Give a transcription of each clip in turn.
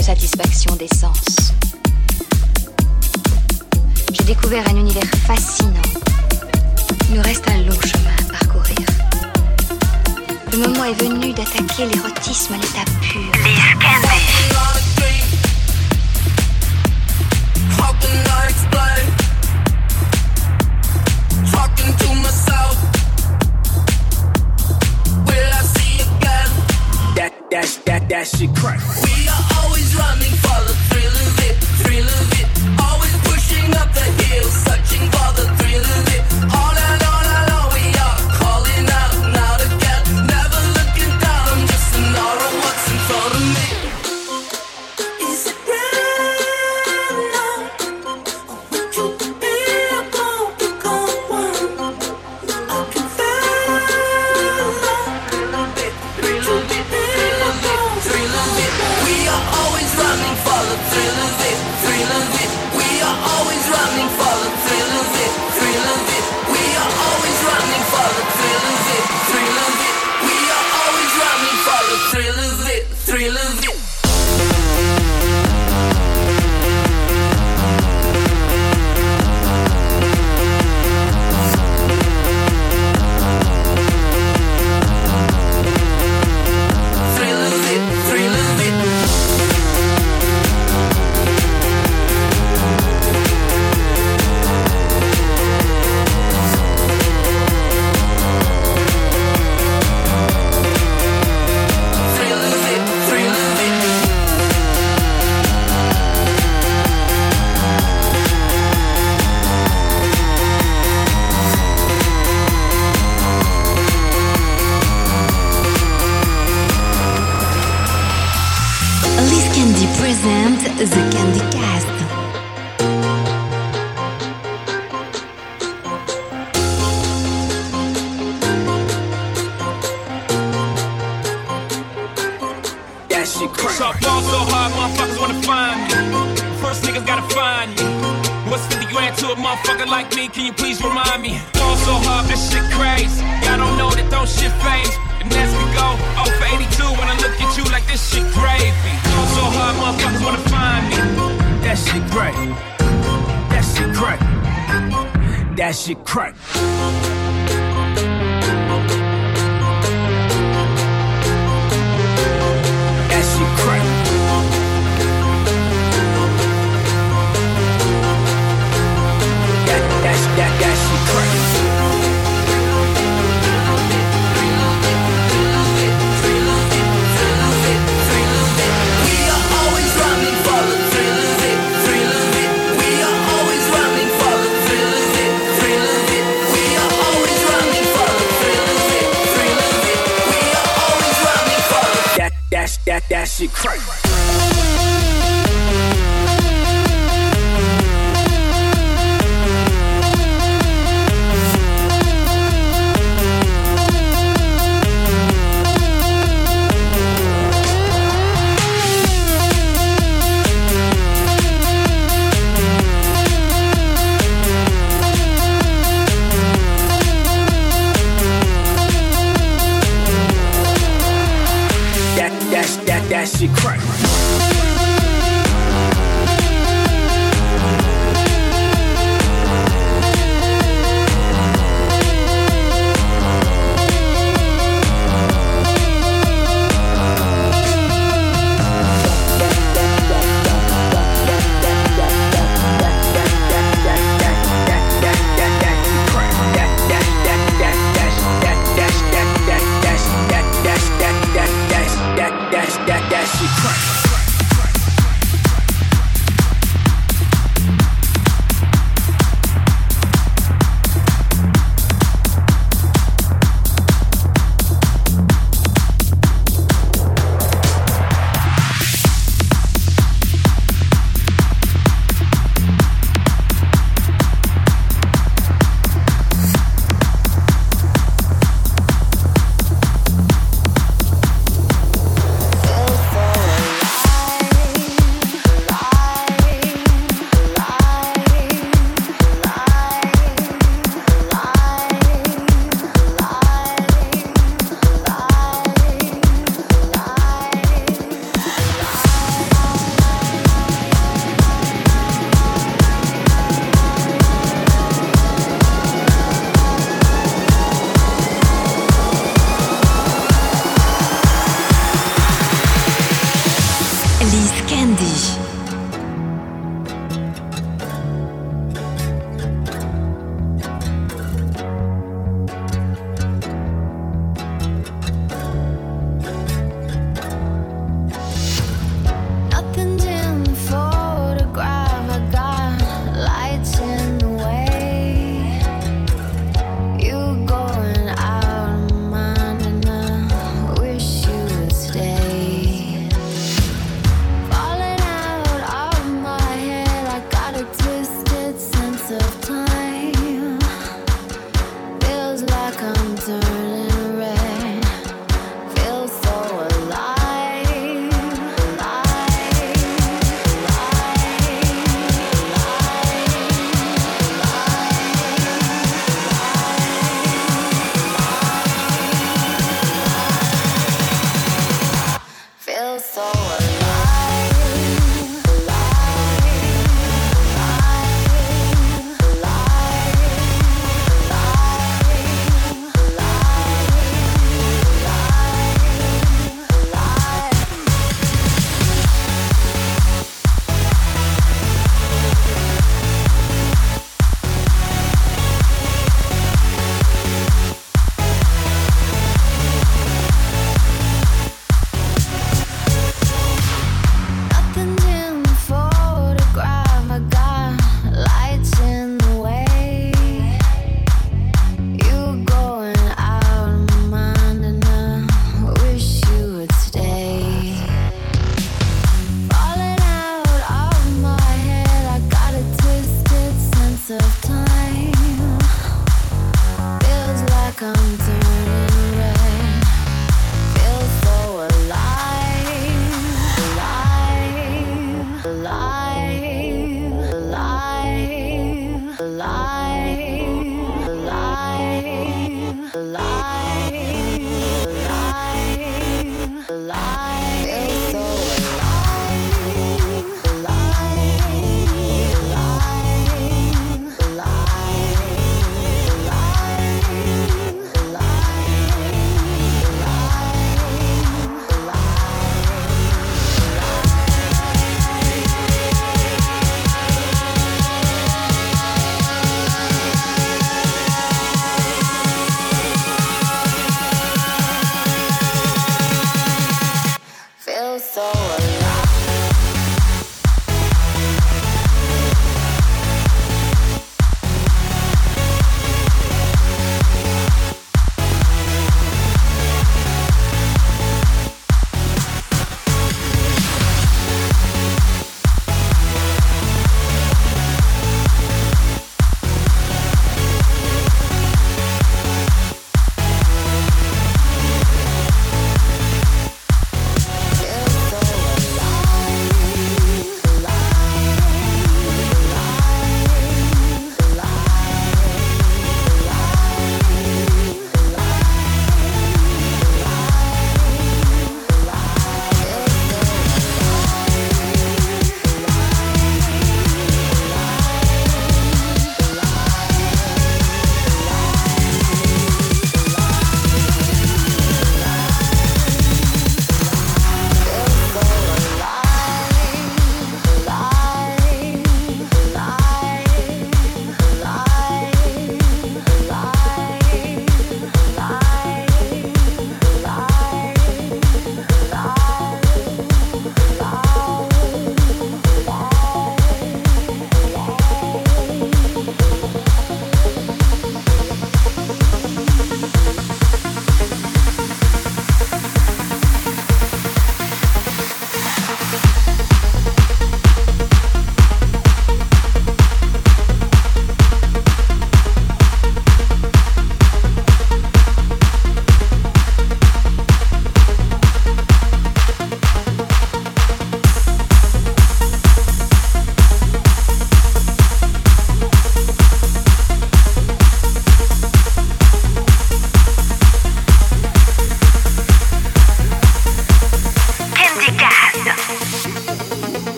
satisfaction des sens. J'ai découvert un univers fascinant. Il nous reste un long chemin à parcourir. Le moment est venu d'attaquer l'érotisme à l'état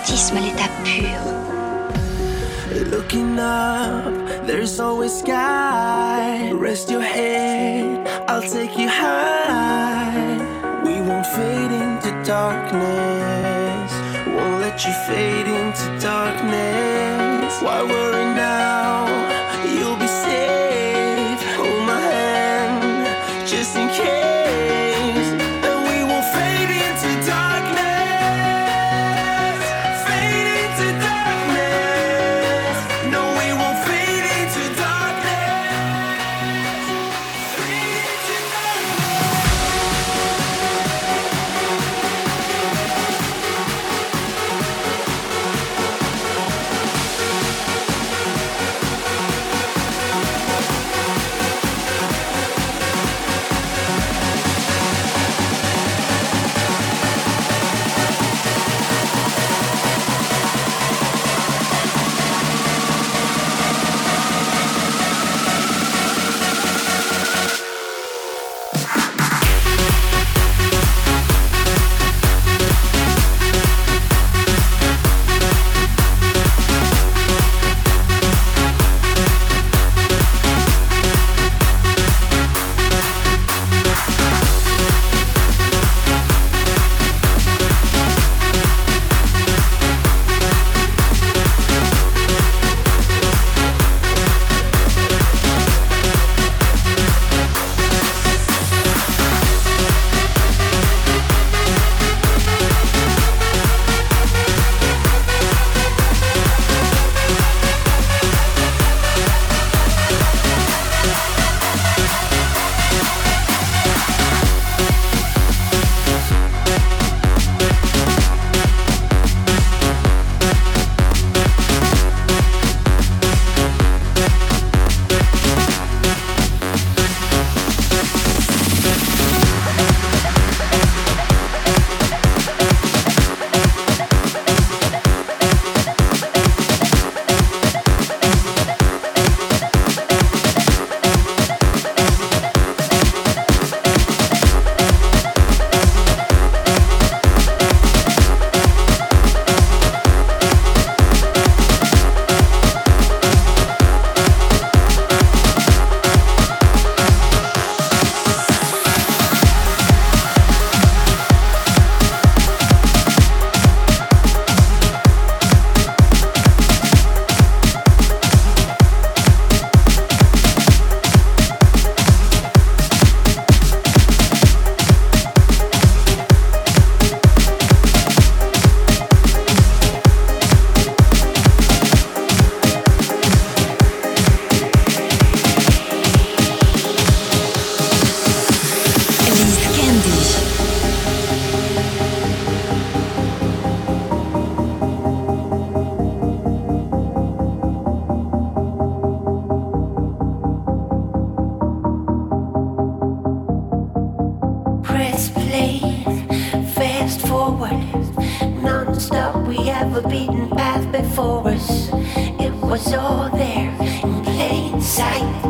L'érotisme, l'état pur. Looking up, there's always sky. Rest your head, I'll take you high. We won't fade into darkness. Won't let you fade into darkness. Why worry? tight.